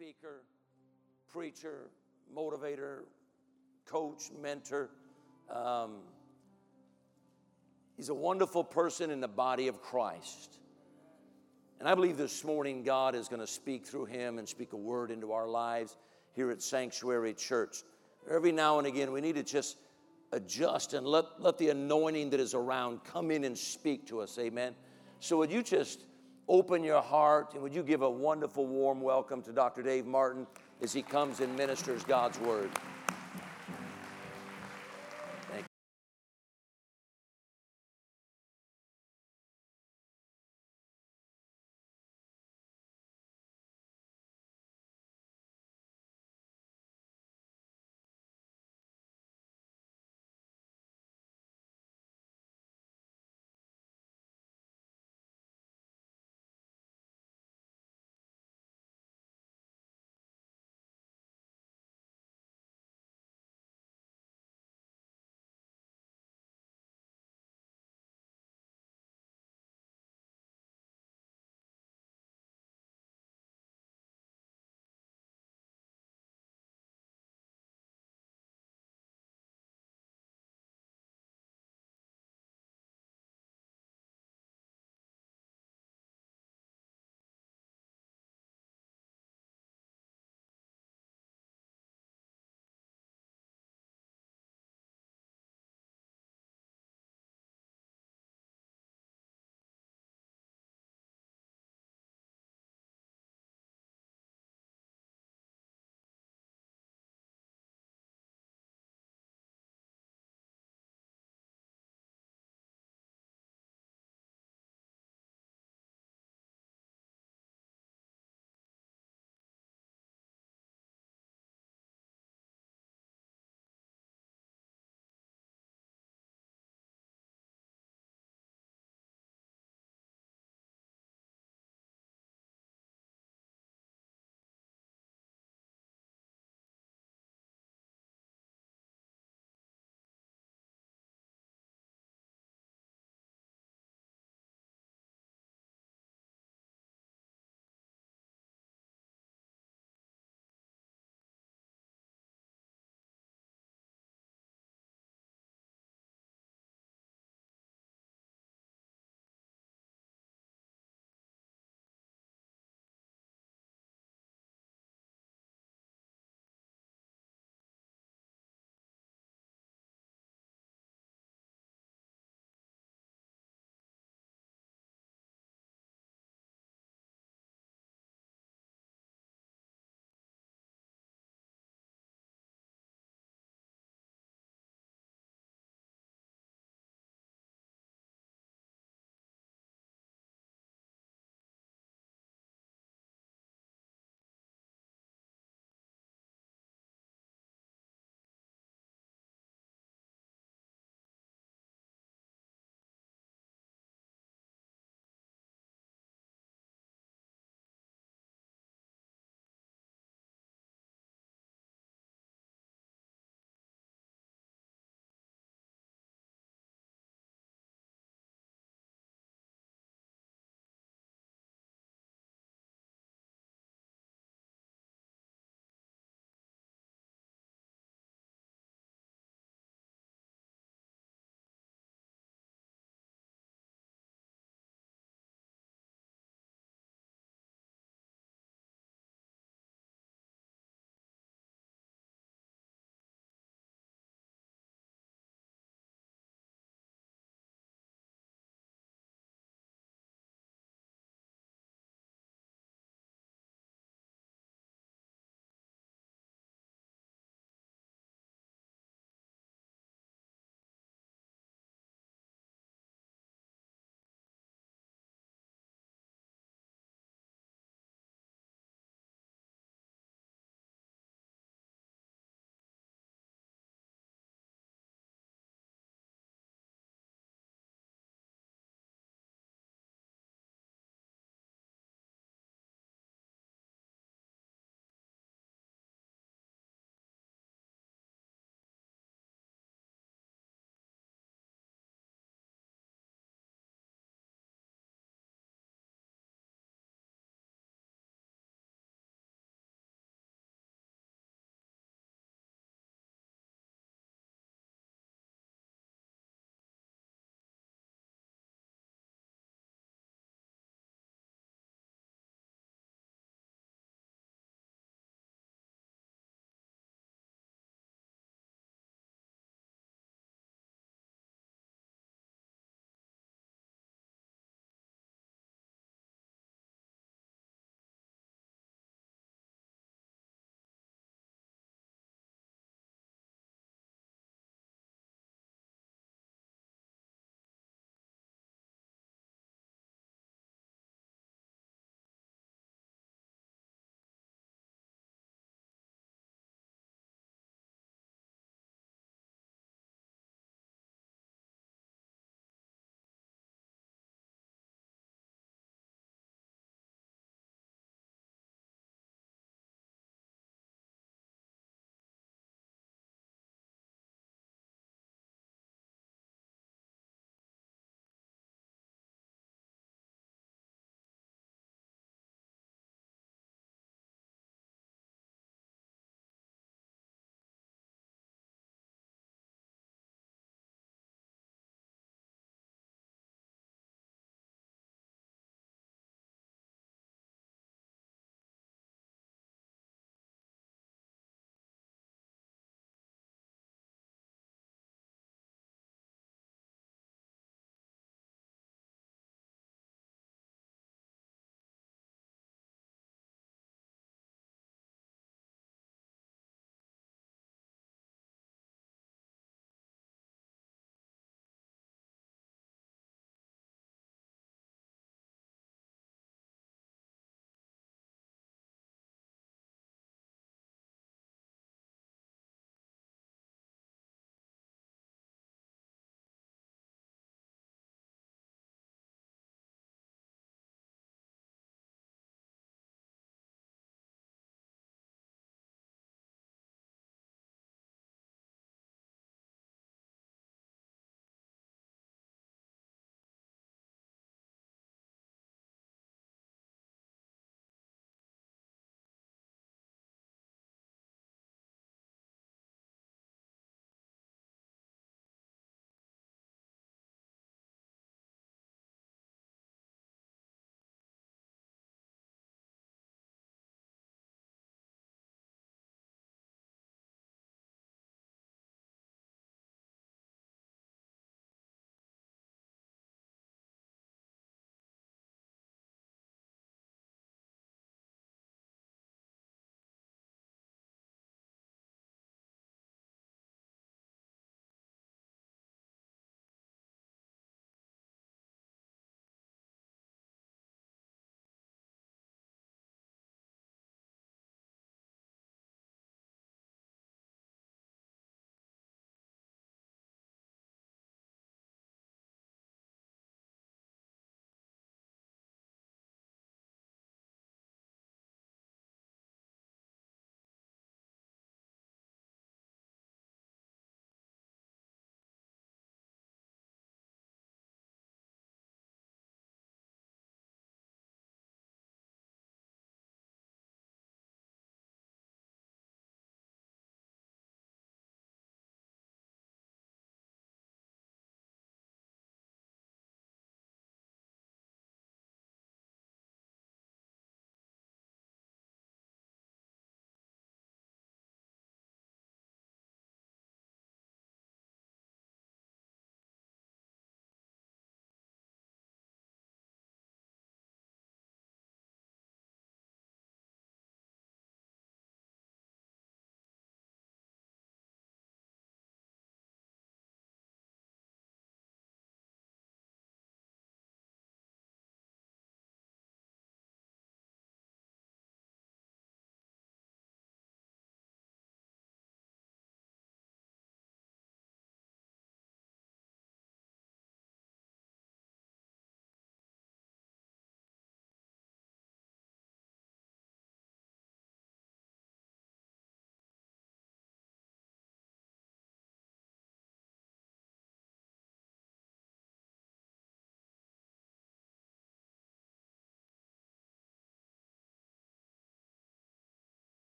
speaker, preacher, motivator, coach, mentor. Um, he's a wonderful person in the body of Christ. And I believe this morning God is going to speak through him and speak a word into our lives here at Sanctuary Church. Every now and again, we need to just adjust and let, let the anointing that is around come in and speak to us. Amen. So, would you just open your heart and would you give a wonderful, warm welcome to Dr. Dave Martin as he comes and ministers God's word?